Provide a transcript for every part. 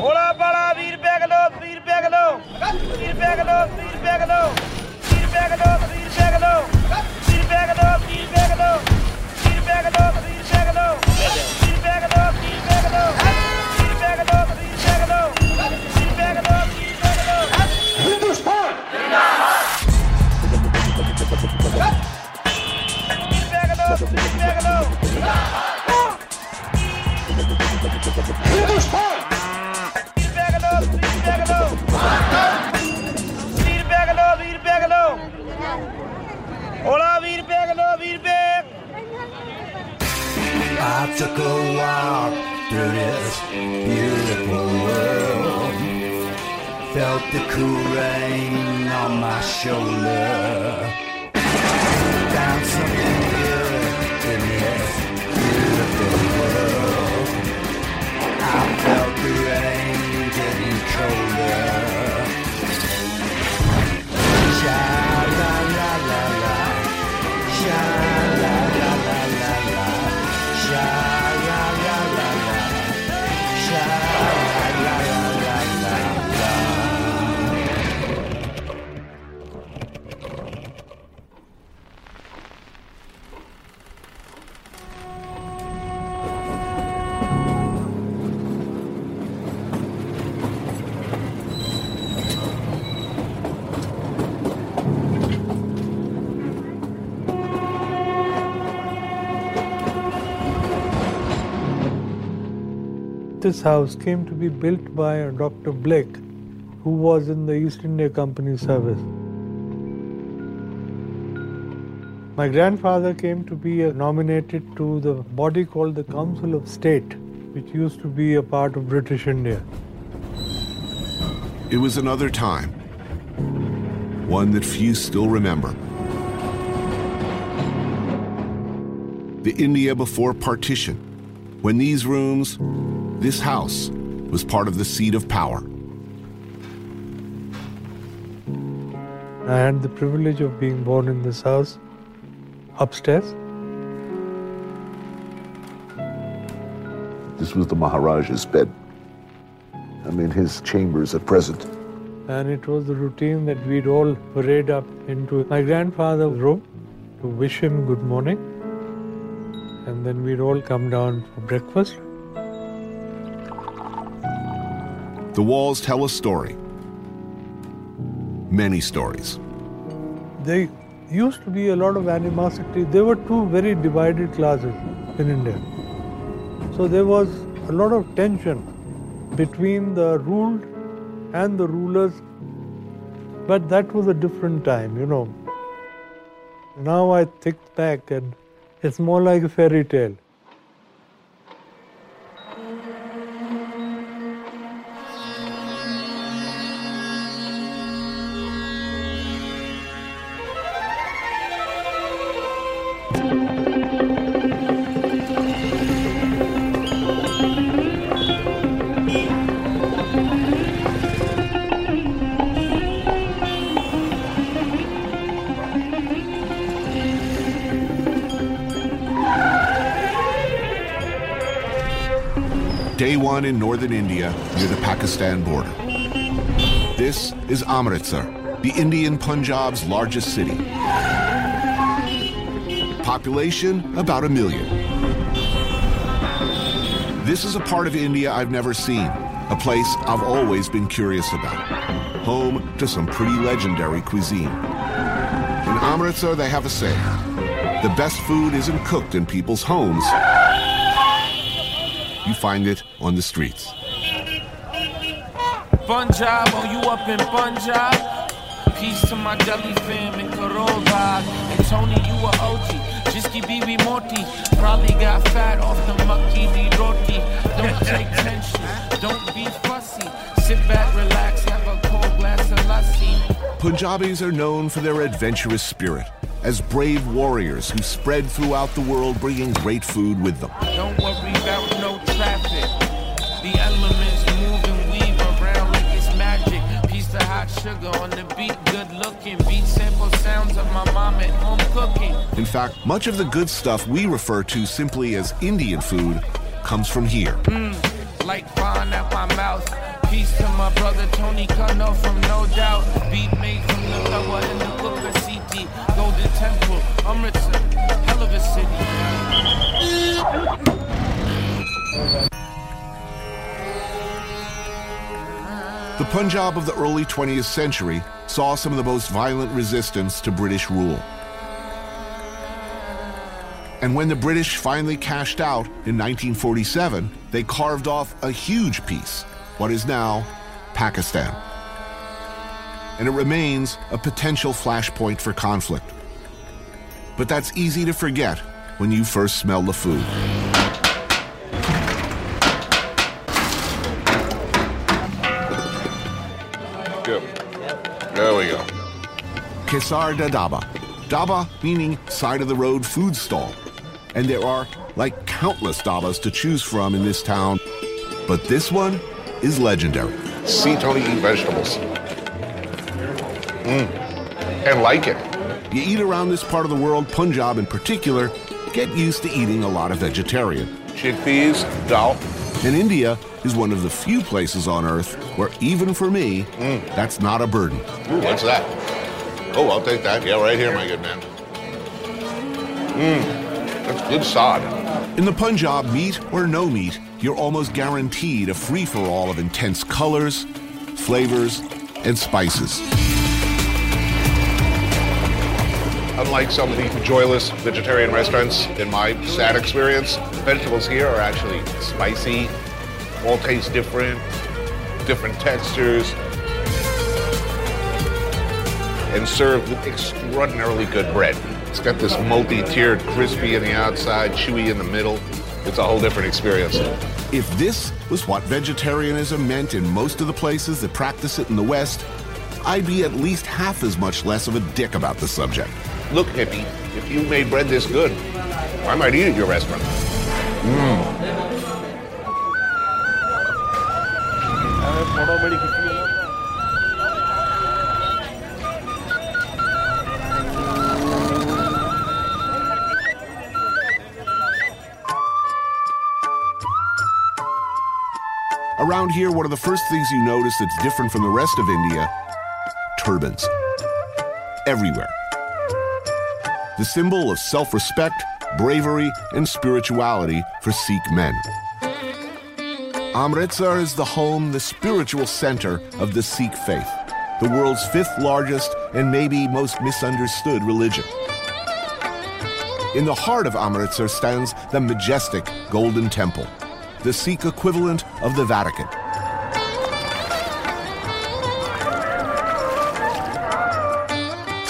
ਹੋਲਾ ਬਾਲਾ 20 ਰੁਪਏ ਕਿਲੋ 20 ਰੁਪਏ ਕਿਲੋ 20 ਰੁਪਏ ਕਿਲੋ 20 ਰੁਪਏ ਕਿਲੋ 20 ਰੁਪਏ ਕਿਲੋ 20 ਰੁਪਏ ਕਿਲੋ 20 ਰੁਪਏ ਕਿਲੋ 20 ਰੁਪਏ ਕਿਲੋ 20 ਰੁਪਏ ਕਿਲੋ 20 ਰੁਪਏ ਕਿਲੋ 20 ਰੁਪਏ ਕਿਲੋ 20 ਰੁਪਏ ਕਿਲੋ ਹੋਲਾ 20 ਰੁਪਏ ਕਿਲੋ 20 ਰੁਪਏ I took a walk through this beautiful world. Felt the cool rain on my shoulder. Found something good in this beautiful world. I felt the rain getting colder. Sha This house came to be built by Dr. Blake, who was in the East India Company service. My grandfather came to be nominated to the body called the Council of State, which used to be a part of British India. It was another time, one that few still remember. The India before partition, when these rooms, this house, was part of the seat of power. I had the privilege of being born in this house upstairs. This was the Maharaja's bed. I mean, his chambers at present. And it was the routine that we'd all parade up into my grandfather's room to wish him good morning. And then we'd all come down for breakfast. The walls tell a story. Many stories. There used to be a lot of animosity. There were two very divided classes in India. So there was a lot of tension between the ruled and the rulers. But that was a different time, you know. Now I think back and it's more like a fairy tale. Day one in northern India near the Pakistan border. This is Amritsar, the Indian Punjab's largest city. Population about a million. This is a part of India I've never seen, a place I've always been curious about. Home to some pretty legendary cuisine. In Amritsar, they have a saying the best food isn't cooked in people's homes, you find it on the streets. Punjab, oh, you up in Punjab? Peace to my Delhi fam in Karova. And Tony, you a OG. Jiski Bibi Moti. Probably got fat off the makki di roti. Don't take tension, don't be fussy. Sit back, relax, have a cold glass of lassi. Punjabis are known for their adventurous spirit as brave warriors who spread throughout the world bringing great food with them. Sugar on the beat, good looking. Beat sample sounds of my mom at home cooking. In fact, much of the good stuff we refer to simply as Indian food comes from here. Hmm, like fine at my mouth. Peace to my brother Tony Kanal from No Doubt. Beat made from the lower in the Booker. Golden Temple, Amritsar, hell of a city. The Punjab of the early 20th century saw some of the most violent resistance to British rule. And when the British finally cashed out in 1947, they carved off a huge piece, what is now Pakistan. And it remains a potential flashpoint for conflict. But that's easy to forget when you first smell the food. Kesar da Dhaba. Dhaba meaning side of the road food stall. And there are like countless dhabas to choose from in this town. But this one is legendary. See Tony eat vegetables. Mm. And like it. You eat around this part of the world, Punjab in particular, get used to eating a lot of vegetarian. Chickpeas, dal. And India is one of the few places on earth where, even for me, that's not a burden. Ooh, what's that? Oh, I'll take that. Yeah, right here, my good man. Mmm. That's good sod. In the Punjab, meat or no meat, you're almost guaranteed a free for all of intense colors, flavors, and spices. Unlike some of the joyless vegetarian restaurants, in my sad experience, vegetables here are actually spicy, all taste different, different textures, and served with extraordinarily good bread. It's got this multi-tiered, crispy in the outside, chewy in the middle. It's a whole different experience. If this was what vegetarianism meant in most of the places that practice it in the West, I'd be at least half as much less of a dick about the subject. Look, hippie, if you made bread this good, I might eat at your restaurant. Mm. Around here, one of the first things you notice that's different from the rest of India turbans. Everywhere. The symbol of self respect, bravery, and spirituality for Sikh men. Amritsar is the home, the spiritual center of the Sikh faith, the world's fifth largest and maybe most misunderstood religion. In the heart of Amritsar stands the majestic Golden Temple, the Sikh equivalent of the Vatican.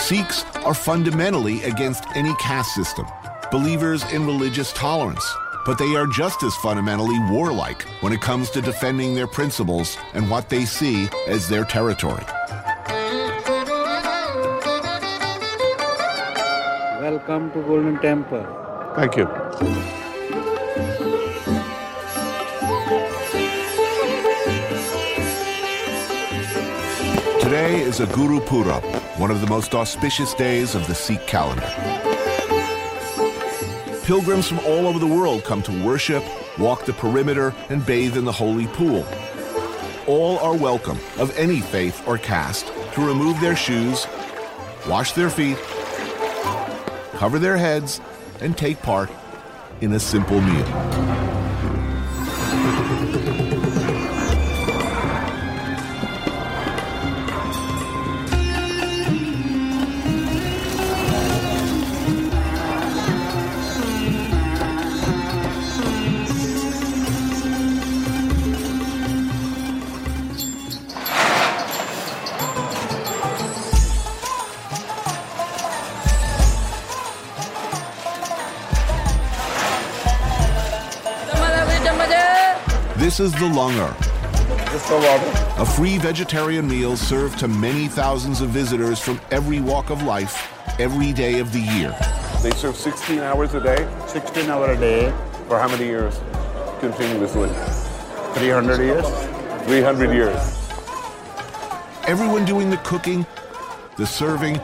Sikhs are fundamentally against any caste system, believers in religious tolerance, but they are just as fundamentally warlike when it comes to defending their principles and what they see as their territory. Welcome to Golden Temple. Thank you. Today is a Gurpurab, one of the most auspicious days of the Sikh calendar. Pilgrims from all over the world come to worship, walk the perimeter, and bathe in the holy pool. All are welcome, of any faith or caste, to remove their shoes, wash their feet, cover their heads, and take part in a simple meal. This is the Langar, Just for a free vegetarian meal served to many thousands of visitors from every walk of life, every day of the year. They serve 16 hours a day. 16 hour a day, For how many years continuously? 300 years. 300 years. Everyone doing the cooking, the serving,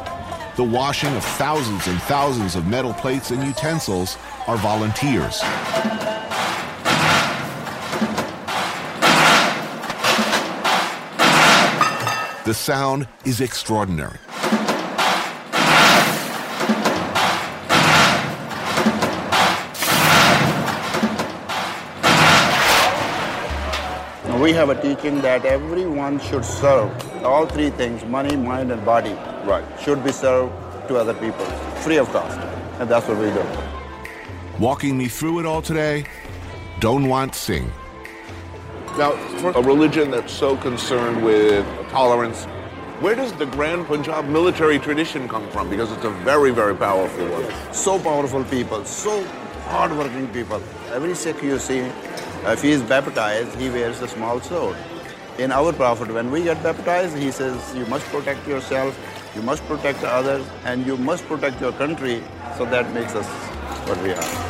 the washing of thousands and thousands of metal plates and utensils are volunteers. The sound is extraordinary. We have a teaching that everyone should serve all three things money, mind, and body. Right. Should be served to other people free of cost. And that's what we do. Walking me through it all today, Donwant Singh. Now, for a religion that's so concerned with tolerance, where does the Grand Punjab military tradition come from? Because it's a very, very powerful one. So powerful people, so hardworking people. Every Sikh you see, if he is baptized, he wears a small sword. In our Prophet, when we get baptized, he says, You must protect yourself, you must protect others, and you must protect your country. So that makes us what we are.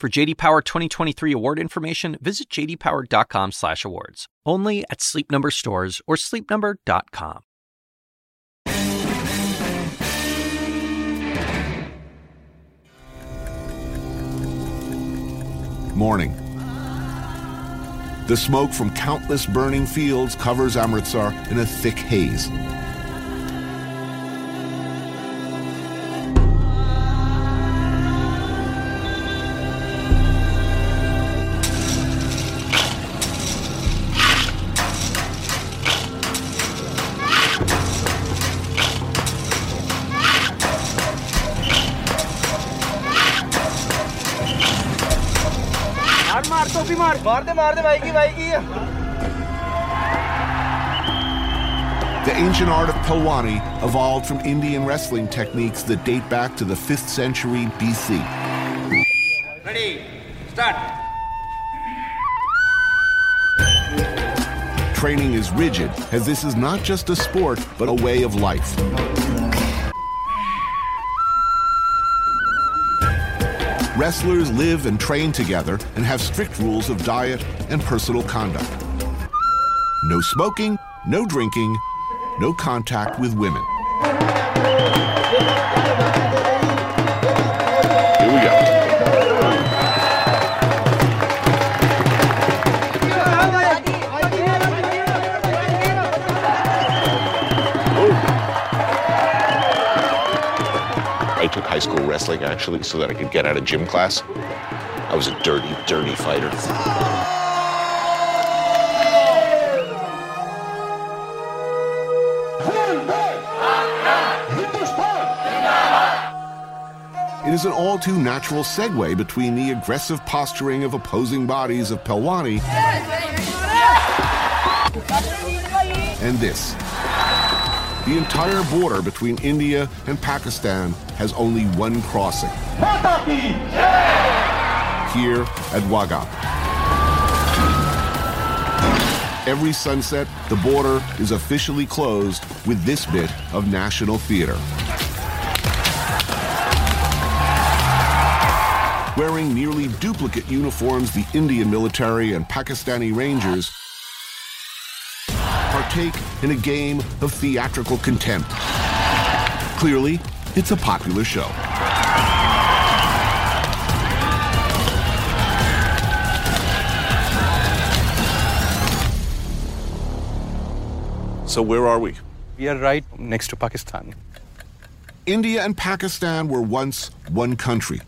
For JD Power 2023 award information, visit jdpower.com/awards. Only at Sleep Number stores or sleepnumber.com. Morning. The smoke from countless burning fields covers Amritsar in a thick haze. The ancient art of Pehlwani evolved from Indian wrestling techniques that date back to the 5th century BC. Ready, start. Training is rigid, as this is not just a sport, but a way of life. Wrestlers live and train together and have strict rules of diet and personal conduct. No smoking, no drinking, no contact with women. High school wrestling actually so that I could get out of gym class. I was a dirty, dirty fighter. It is an all too natural segue between the aggressive posturing of opposing bodies of Pehlwani and this. The entire border between India and Pakistan has only one crossing. Here at Wagah. every sunset, the border is officially closed with this bit of national theater. Wearing nearly duplicate uniforms, the Indian military and Pakistani Rangers partake in a game of theatrical contempt. Clearly, it's a popular show. So where are we? We are right next to Pakistan. India and Pakistan were once one country,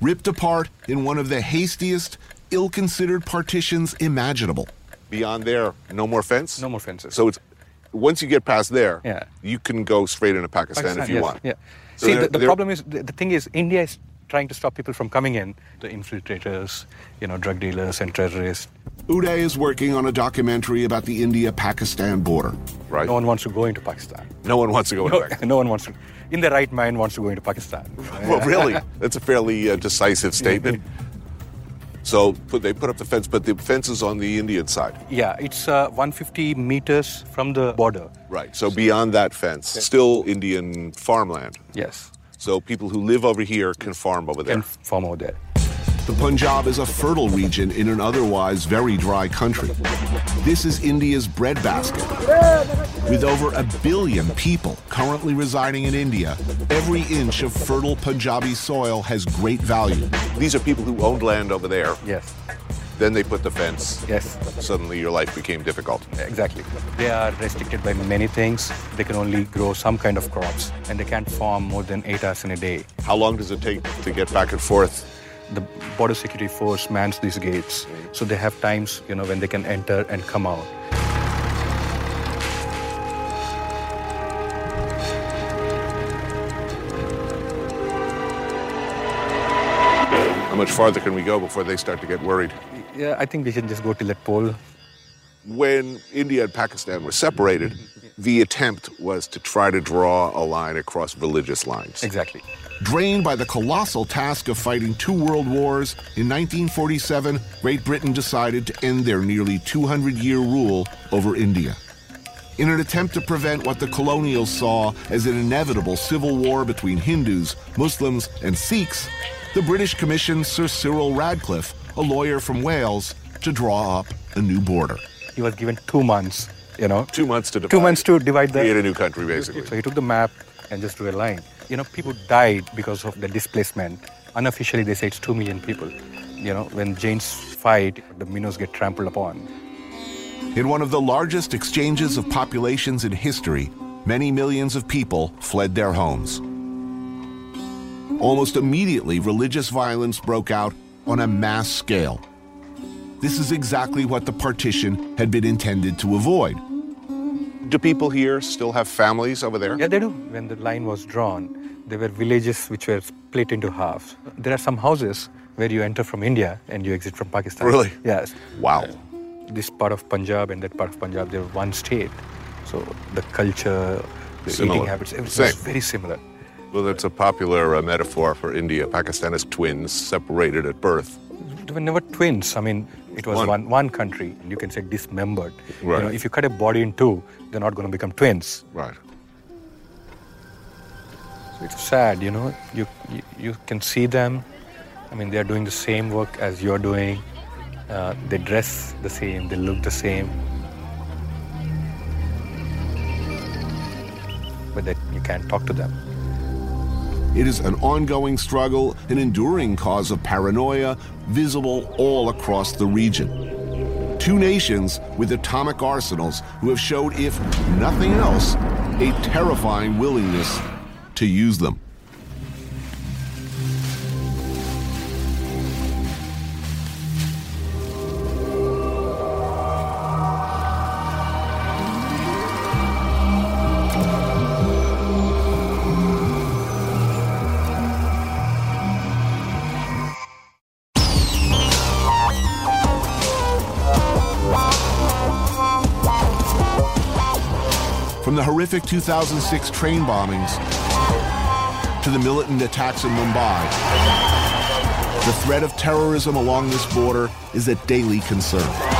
ripped apart in one of the hastiest, ill considered partitions imaginable. Beyond there, no more fence? No more fences. So it's once you get past there, Yeah. you can go straight into Pakistan, if you yes, want. Yeah. So See, they're- the, the they're- problem is the, the thing is India is trying to stop people from coming in. The infiltrators, you know, drug dealers and terrorists. Uday is working on a documentary about the India Pakistan border. Right. No one wants to go into Pakistan. No one wants to go into No, Pakistan. no one wants to. In their right mind, wants to go into Pakistan. Well, really, that's a fairly uh, decisive statement. So put, they put up the fence, but the fence is on the Indian side. Yeah, it's uh, 150 meters from the border. Right. So beyond that fence, still Indian farmland. Yes, So people who live over here can farm over there. can farm over there. The Punjab is a fertile region in an otherwise very dry country. This is India's breadbasket. With over a billion people currently residing in India, every inch of fertile Punjabi soil has great value. These are people who owned land over there. Yes, Then they put the fence. yes, Suddenly your life became difficult. exactly. They are restricted by many things. They can only grow some kind of crops, and they can't farm more than eight hours in a day. How long does it take to get back and forth? The border security force mans these gates so they have times you know when they can enter and come out How much farther can we go before they start to get worried? yeah i think we should just go to that pole When India and Pakistan were separated, the attempt was to try to draw a line across religious lines. exactly Drained by the colossal task of fighting two world wars, in 1947, Great Britain decided to end their nearly 200 year rule over India. In an attempt to prevent what the colonials saw as an inevitable civil war between Hindus, Muslims, and Sikhs, the British commissioned Sir Cyril Radcliffe, a lawyer from Wales, to draw up a new border. he was given two months you know Two months to divide. two months to divide the create a new country, basically. so he took the map and just drew a line you know people died because of the displacement unofficially they say it's 2 million people you know when jains fight the minnows get trampled upon In one of the largest exchanges of populations in history, many millions of people fled their homes. Almost immediately, religious violence broke out on a mass scale. This is exactly what the partition had been intended to avoid. Do people here still have families over there? Yeah, they do. When the line was drawn, there were villages which were split into half. There are some houses where you enter from India and you exit from Pakistan. Really? Yes. Wow. This part of Punjab and that part of Punjab, they were one state. So the culture, the Similar. eating habits, everything was very similar. Well, that's a popular uh, metaphor for India. Pakistan is twins separated at birth. They were never twins. I mean, it was One. one, one, country. You can say dismembered. You know, if you cut a body in two, they're not going to become twins. Right. So it's sad, you know. You, you you can see them. I mean, they are doing the same work as you're doing. Uh, they dress the same. They look the same. But that you can't talk to them. It is an ongoing struggle, an enduring cause of paranoia, visible all across the region. Two nations with atomic arsenals who have showed, if nothing else, a terrifying willingness to use them. Horrific 2006 train bombings to the militant attacks in Mumbai, the threat of terrorism along this border is a daily concern.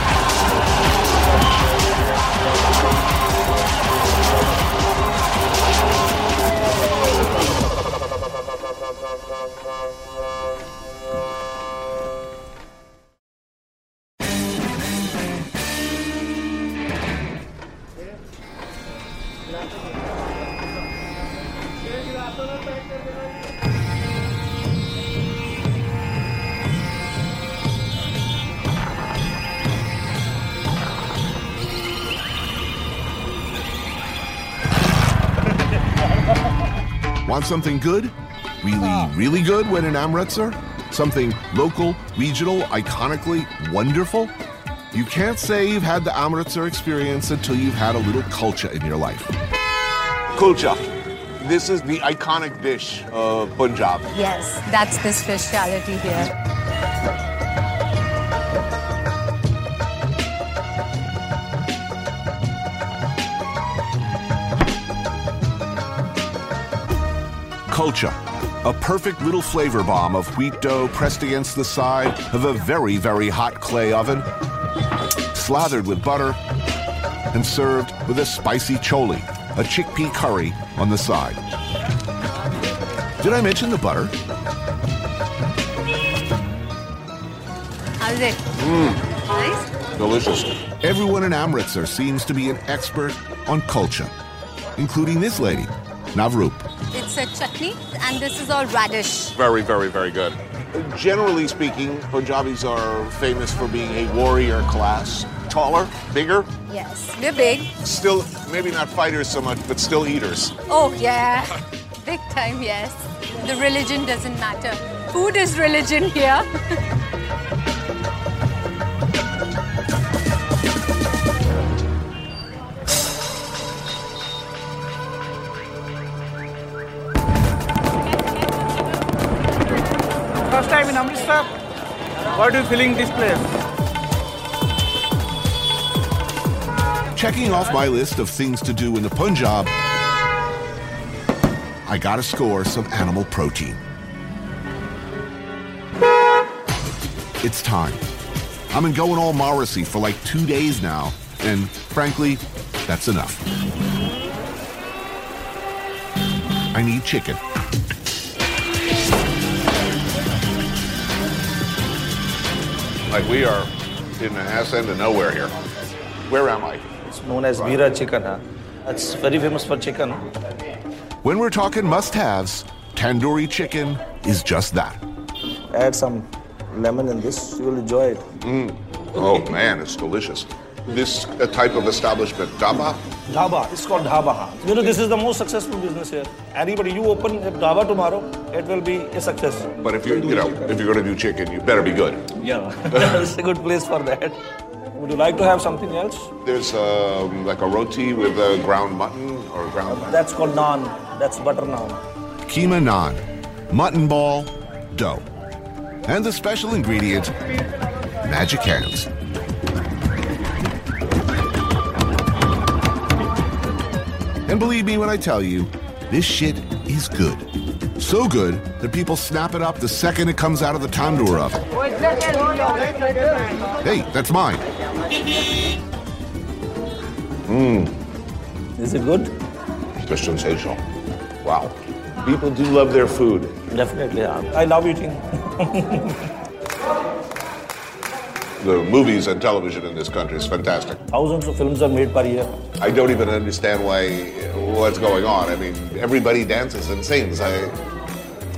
Something good? Really, oh. really good when in Amritsar? Something local, regional, iconically wonderful? You can't say you've had the Amritsar experience until you've had a little culture in your life. Kulcha. This is the iconic dish of Punjab. Yes, that's the speciality here. Kulcha, a perfect little flavor bomb of wheat dough pressed against the side of a very, very hot clay oven, slathered with butter, and served with a spicy chole, a chickpea curry, on the side. Did I mention the butter? How's it? Mm. Nice? Delicious. Everyone in Amritsar seems to be an expert on kulcha, including this lady, Navroop. It's a chutney, and this is all radish. Very, very, very good. Generally speaking, Punjabis are famous for being a warrior class. Taller, bigger, Yes, we're big. still maybe not fighters so much, but still eaters. Oh, yeah. Big time, yes. The religion doesn't matter. Food is religion here. What are you feeling this place? Checking off my list of things to do in the Punjab, I gotta score some animal protein. It's time. I've been going all Morrissey for like two days now, and frankly, that's enough. I need chicken. Like we are in the ass end of nowhere here. Where am I? It's known as Beera chicken. Huh? It's very famous for chicken. When we're talking must haves, tandoori chicken is just that. Add some lemon in this, you will enjoy it. Mm. Oh man, it's delicious. This uh, type of establishment, dhaba, Dhaba. It's called dhaba. You know, this is the most successful business here. Anybody, you open a dhaba tomorrow, it will be a success. but if you you know if you're going to do chicken, you better be good. Yeah, it's a good place for that. Would you like to have something else? There's um, like a roti with uh, ground mutton or ground. That's called naan. That's butter naan. Keema naan, mutton ball, dough. And the special ingredient, magic hands. And believe me when I tell you, this shit is good. So good that people snap it up the second it comes out of the tandoor oven. Hey, that's mine. Mmm, Is it good? it's sensational. Wow. People do love their food. Definitely. yeah. I love eating. The movies and television in this country is fantastic. Thousands of films are made per year. I don't even understand why what's going on. I mean, everybody dances and sings. I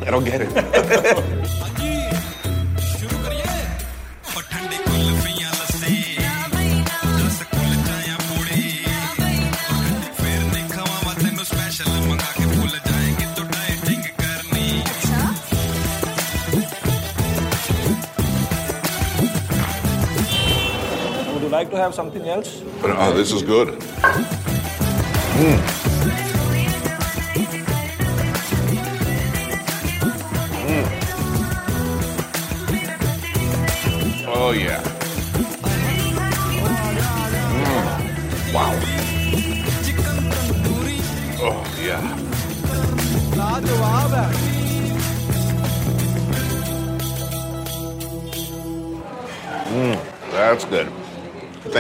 I don't get it. have something else? But, oh, this is good. Mm.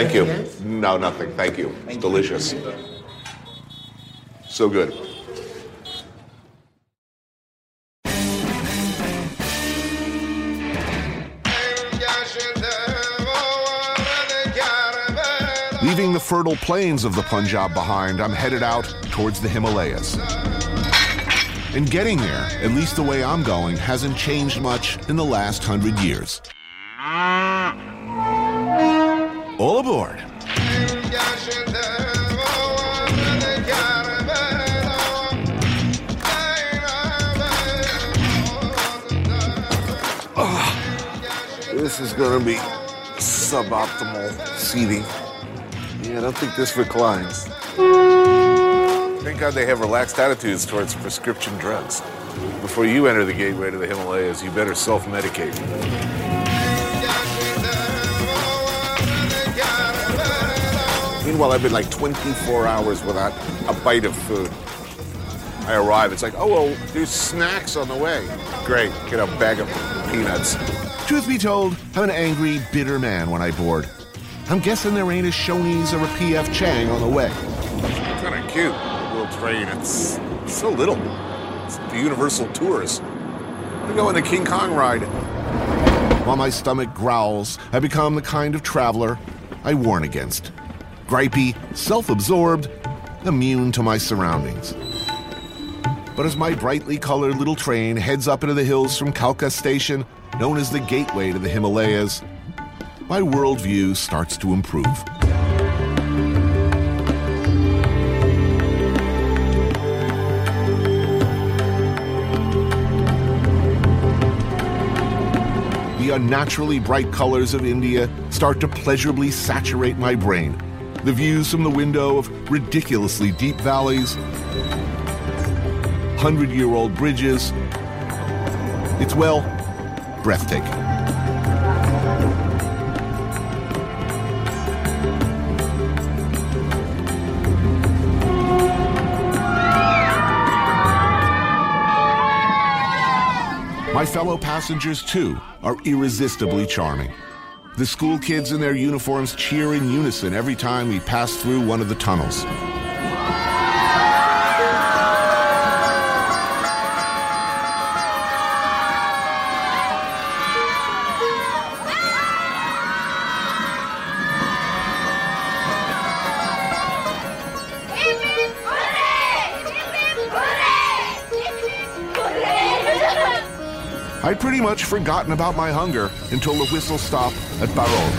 Thank you. No, nothing. Thank you. It's delicious. So good. Leaving the fertile plains of the Punjab behind, I'm headed out towards the Himalayas. And getting there, at least the way I'm going, hasn't changed much in the last hundred years. All aboard. Ah, this is gonna be suboptimal seating. Yeah, I don't think this reclines. Thank God they have relaxed attitudes towards prescription drugs. Before you enter the gateway to the Himalayas, you better self-medicate. Meanwhile, I've been like 24 hours without a bite of food. I arrive, it's like, oh, well, there's snacks on the way. Great, get a bag of peanuts. Truth be told, I'm an angry, bitter man when I board. I'm guessing there ain't a Shoney's or a PF Chang on the way. Kind of cute, little train. It's so little. It's the Universal Tourist. I'm going the King Kong ride. While my stomach growls, I become the kind of traveler I warn against. Gripey, self absorbed, immune to my surroundings. But as my brightly colored little train heads up into the hills from Kalka Station, known as the gateway to the Himalayas, my worldview starts to improve. The unnaturally bright colors of India start to pleasurably saturate my brain. The views from the window of ridiculously deep valleys, hundred year old bridges. It's, well, breathtaking. My fellow passengers, too, are irresistibly charming. The school kids in their uniforms cheer in unison every time we pass through one of the tunnels. Pretty much forgotten about my hunger until the whistle stop at Barog.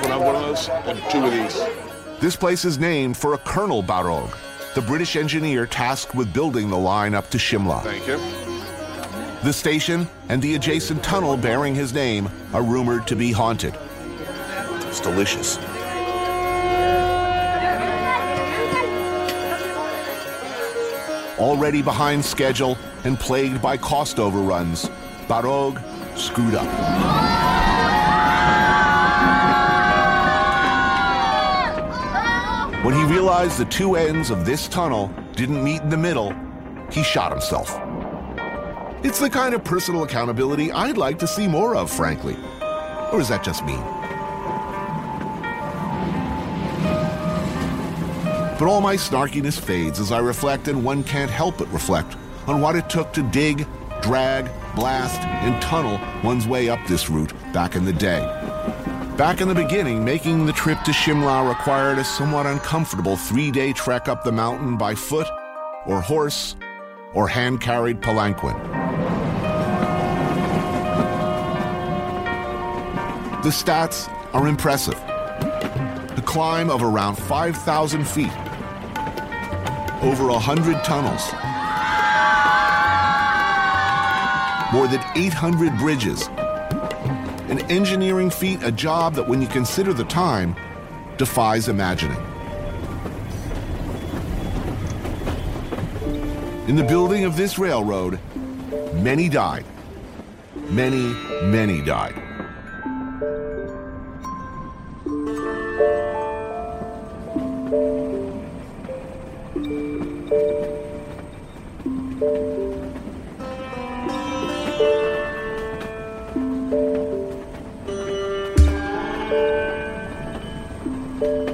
One of one of those and two of these. This place is named for a Colonel Barog, the British engineer tasked with building the line up to Shimla. Thank you. The station and the adjacent tunnel bearing his name are rumored to be haunted. It's delicious. Already behind schedule and plagued by cost overruns, Barog screwed up. When he realized the two ends of this tunnel didn't meet in the middle, he shot himself. It's the kind of personal accountability I'd like to see more of, frankly. Or is that just me? But all my snarkiness fades as I reflect, and one can't help but reflect on what it took to dig, drag, blast, and tunnel one's way up this route back in the day. Back in the beginning, making the trip to Shimla required a somewhat uncomfortable three day trek up the mountain by foot, or horse, or hand carried palanquin. The stats are impressive. The climb of around 5,000 feet, over 100 tunnels, more than 800 bridges. An engineering feat, a job that, when you consider the time, defies imagining. In the building of this railroad, many died. Many, many died. Thank you.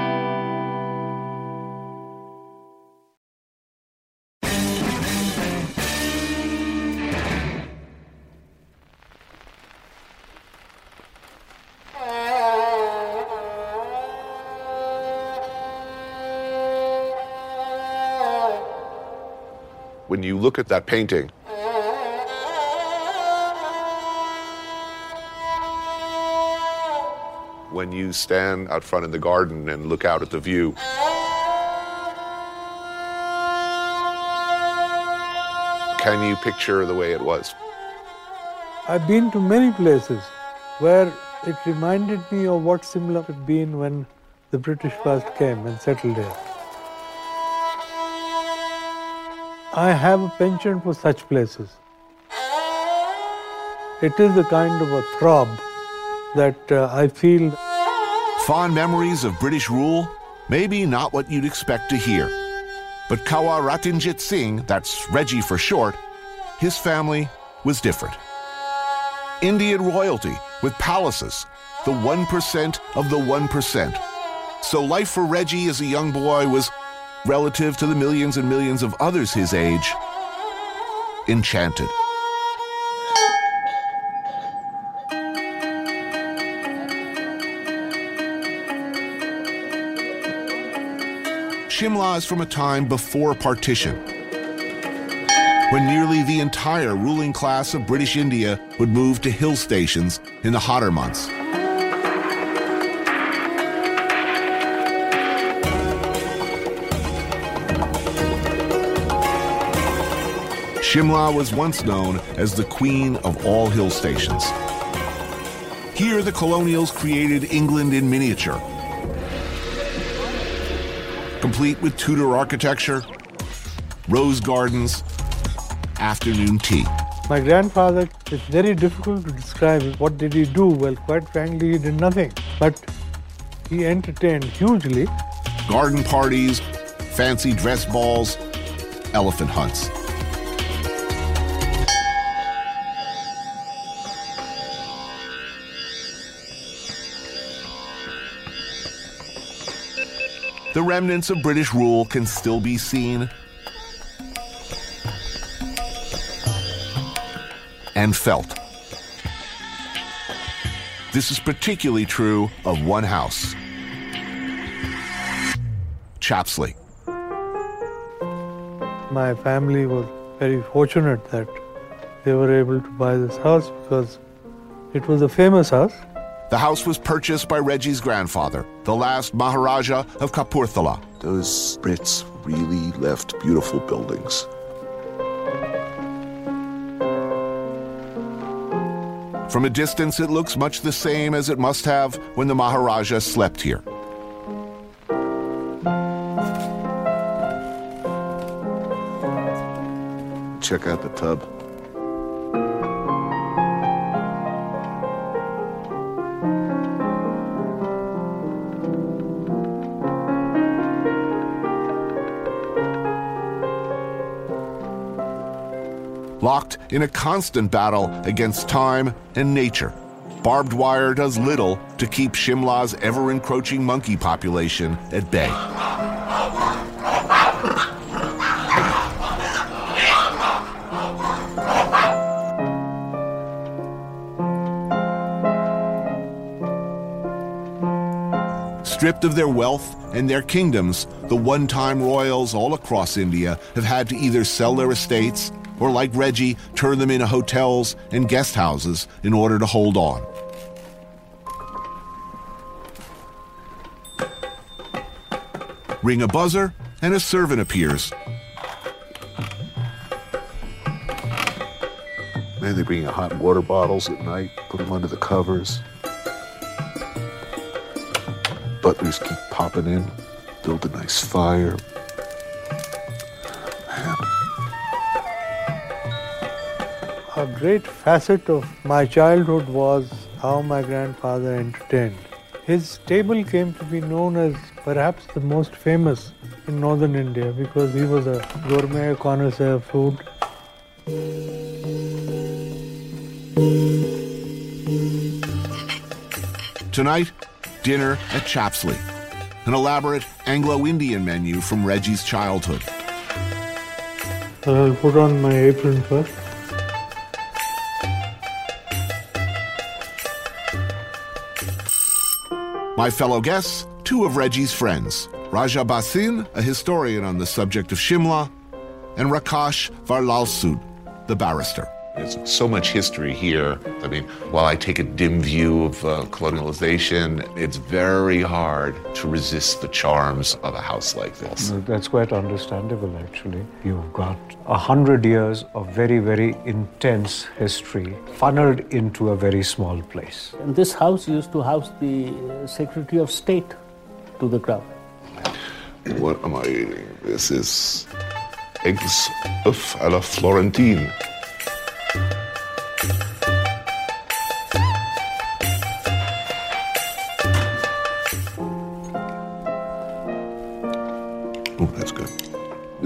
You look at that painting, when you stand out front in the garden and look out at the view, can you picture the way it was? I've been to many places where it reminded me of what Simla had been when the British first came and settled there. I have a penchant for such places. It is a kind of a throb that uh, I feel. Fond memories of British rule? Maybe not what you'd expect to hear. But Kanwar Ratanjit Singh, that's Reggie for short, his family was different. Indian royalty with palaces, the 1% of the 1%. So life for Reggie as a young boy was, relative to the millions and millions of others his age, enchanted. Shimla is from a time before partition, when nearly the entire ruling class of British India would move to hill stations in the hotter months. Shimla was once known as the queen of all hill stations. Here, the colonials created England in miniature, complete with Tudor architecture, rose gardens, afternoon tea. My grandfather, it's very difficult to describe what did he do. Well, quite frankly, he did nothing. But he entertained hugely. Garden parties, fancy dress balls, elephant hunts. The remnants of British rule can still be seen and felt. This is particularly true of one house Chapslee. My family was very fortunate that they were able to buy this house because it was a famous house. The house was purchased by Reggie's grandfather, the last Maharaja of Kapurthala. Those Brits really left beautiful buildings. From a distance, it looks much the same as it must have when the Maharaja slept here. Check out the tub. Locked in a constant battle against time and nature. Barbed wire does little to keep Shimla's ever encroaching monkey population at bay. Stripped of their wealth and their kingdoms, the one time royals all across India have had to either sell their estates or, like Reggie, turn them into hotels and guest houses in order to hold on. Ring a buzzer, and a servant appears. Man, they bring you hot water bottles at night, put them under the covers. Butlers keep popping in, build a nice fire. A great facet of my childhood was how my grandfather entertained. His table came to be known as perhaps the most famous in northern India because he was a gourmet connoisseur of food. Tonight, dinner at Chapslee, an elaborate Anglo Indian menu from Reggie's childhood. I'll put on my apron first. My fellow guests, two of Reggie's friends Raaja Bhasin, a historian on the subject of Shimla, and Rakash Varlalsud, the barrister. There's so much history here. I mean, while I take a dim view of uh, colonialization, it's very hard to resist the charms of a house like this. That's quite understandable, actually. You've got a hundred years of very, very intense history funneled into a very small place. And this house used to house the uh, Secretary of State to the crown. What am I eating? This is eggs of a la Florentine.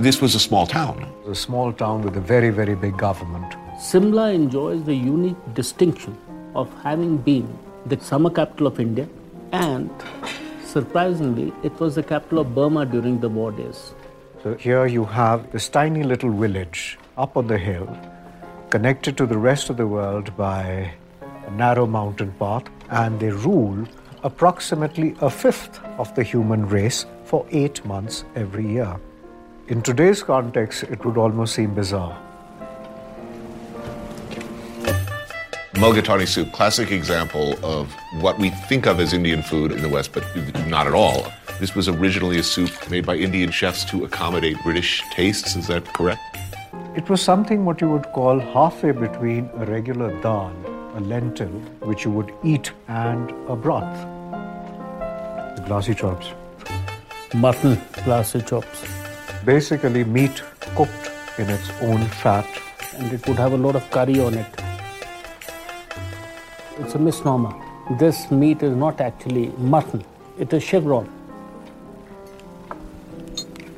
This was a small town. A small town with a very, very big government. Simla enjoys the unique distinction of having been the summer capital of India and surprisingly, it was the capital of Burma during the war days. So here you have this tiny little village up on the hill, connected to the rest of the world by a narrow mountain path, and they rule approximately a fifth of the human race for eight months every year. In today's context, it would almost seem bizarre. Mulligatawny soup, classic example of what we think of as Indian food in the West, but not at all. This was originally a soup made by Indian chefs to accommodate British tastes. Is that correct? It was something what you would call halfway between a regular dal, a lentil, which you would eat, and a broth. The glassy chops. Mutton, glassy chops. Basically, meat cooked in its own fat. And it would have a lot of curry on it. It's a misnomer. This meat is not actually mutton, it is chevon.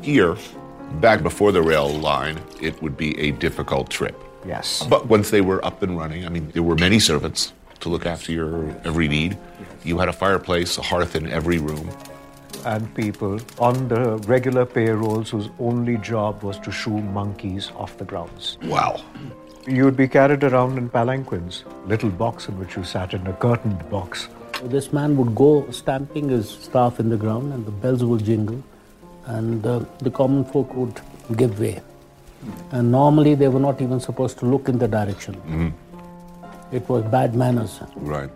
Here, back before the rail line, it would be a difficult trip. Yes. But once they were up and running, I mean, there were many servants to look after your every need. You had a fireplace, a hearth in every room. And people on the regular payrolls whose only job was to shoo monkeys off the grounds. Wow. You would be carried around in palanquins, little box in which you sat in a curtained box. This man would go stamping his staff in the ground, and the bells would jingle, and uh, the common folk would give way. And normally they were not even supposed to look in the direction. Mhm. It was bad manners. Right.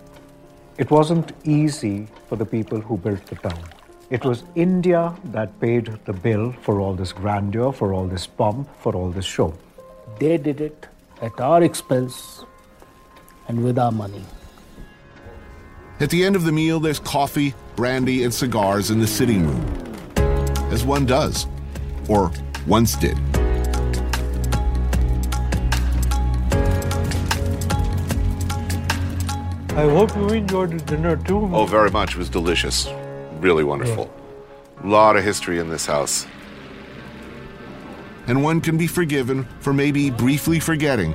It wasn't easy for the people who built the town. It was India that paid the bill for all this grandeur, for all this pomp, for all this show. They did it at our expense and with our money. At the end of the meal, there's coffee, brandy, and cigars in the sitting room. As one does. Or once did. I hope you enjoyed the dinner too. Oh, very much. It was delicious. Really wonderful. A lot of history in this house. And one can be forgiven for maybe briefly forgetting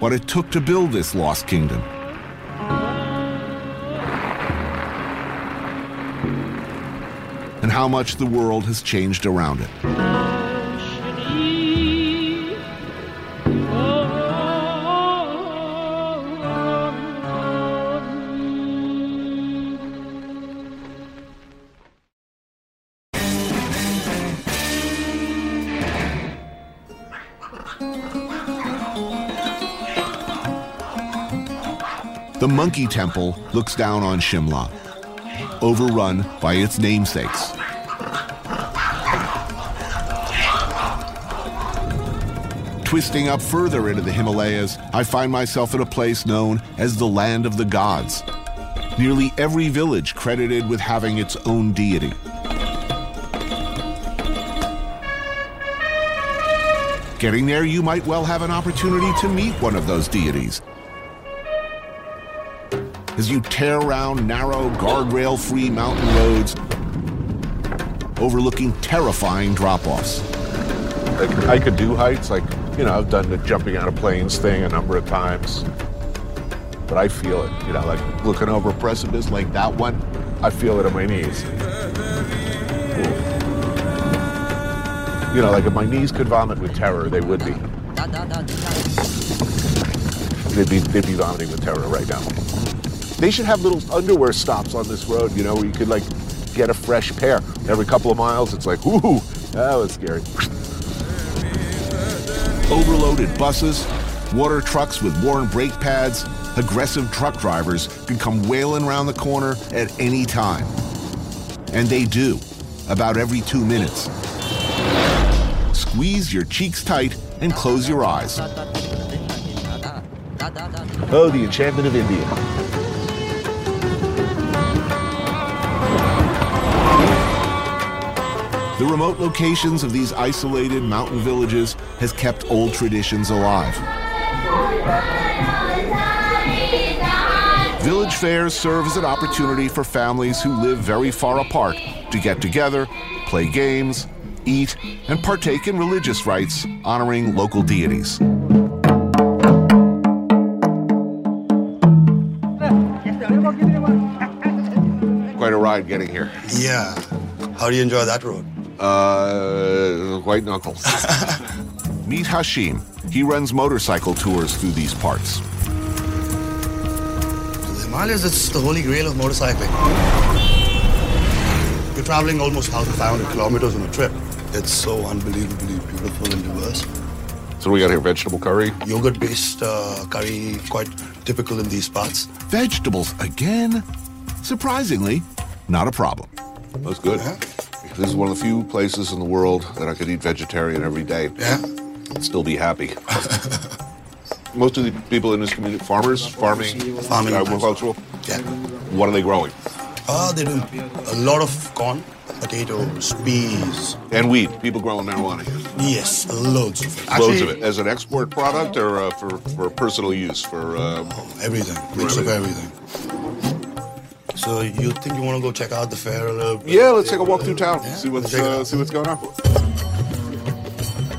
what it took to build this lost kingdom. And how much the world has changed around it. Monkey Temple looks down on Shimla, overrun by its namesakes. Twisting up further into the Himalayas, I find myself at a place known as the Land of the Gods. Nearly every village credited with having its own deity. Getting there, you might well have an opportunity to meet one of those deities. As you tear around narrow, guardrail free mountain roads, overlooking terrifying drop offs. I could do heights, like, you know, I've done the jumping out of planes thing a number of times. But I feel it, you know, like looking over a precipice like that one, I feel it in my knees. You know, like if my knees could vomit with terror, they would be. They'd be, they'd be vomiting with terror right now. They should have little underwear stops on this road, you know, where you could like get a fresh pair. Every couple of miles, it's like, ooh, that was scary. Overloaded buses, water trucks with worn brake pads, aggressive truck drivers can come wailing around the corner at any time. And they do, about every two minutes. Squeeze your cheeks tight and close your eyes. Oh, the enchantment of India. The remote locations of these isolated mountain villages has kept old traditions alive. Village fairs serve as an opportunity for families who live very far apart to get together, play games, eat, and partake in religious rites honoring local deities. Quite a ride getting here. Yeah. How do you enjoy that road? Uh, white knuckles. Meet Hashim. He runs motorcycle tours through these parts. The Himalayas, it's the holy grail of motorcycling. You're traveling almost 1,500 kilometers on a trip. It's so unbelievably beautiful and diverse. So we got here vegetable curry. Yogurt-based uh, curry, quite typical in these parts. Vegetables again? Surprisingly, not a problem. That's good. This is one of the few places in the world that I could eat vegetarian every day. Yeah. And still be happy. Most of the people in this community, farmers, farming, Farming. agricultural. Yeah. What are they growing? Uh, they do a lot of corn, potatoes, peas. And weed. People growing marijuana here. Yes, loads of it. Loads of it. As an export product or uh, for, for personal use? For uh, Everything. Mix of everything. So you think you want to go check out the fair a little bit? Yeah, let's take a walk through town. See what's uh, see what's going on.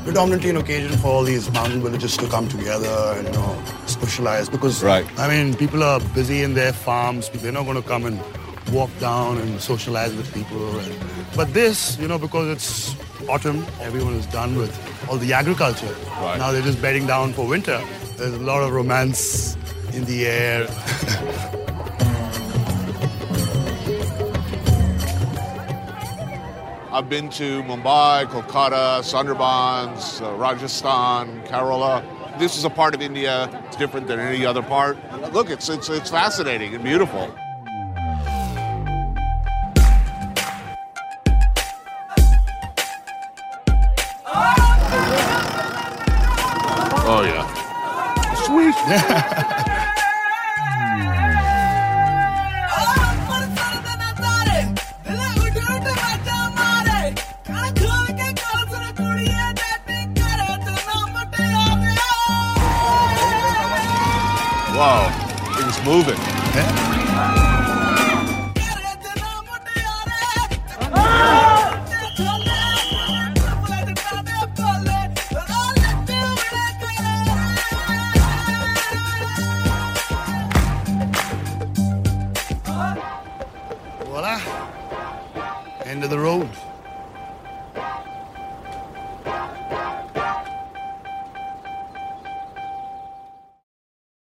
predominantly an occasion for all these mountain villages to come together and you know socialize because Right. I mean people are busy in their farms. They're not going to come and walk down and socialize with people. And, but this, you know, because it's autumn, everyone is done with all the agriculture. Right. Now they're just bedding down for winter. There's a lot of romance in the air. I've been to Mumbai, Kolkata, Sunderbans, uh, Rajasthan, Kerala. This is a part of India. It's different than any other part. Look, it's it's it's fascinating and beautiful.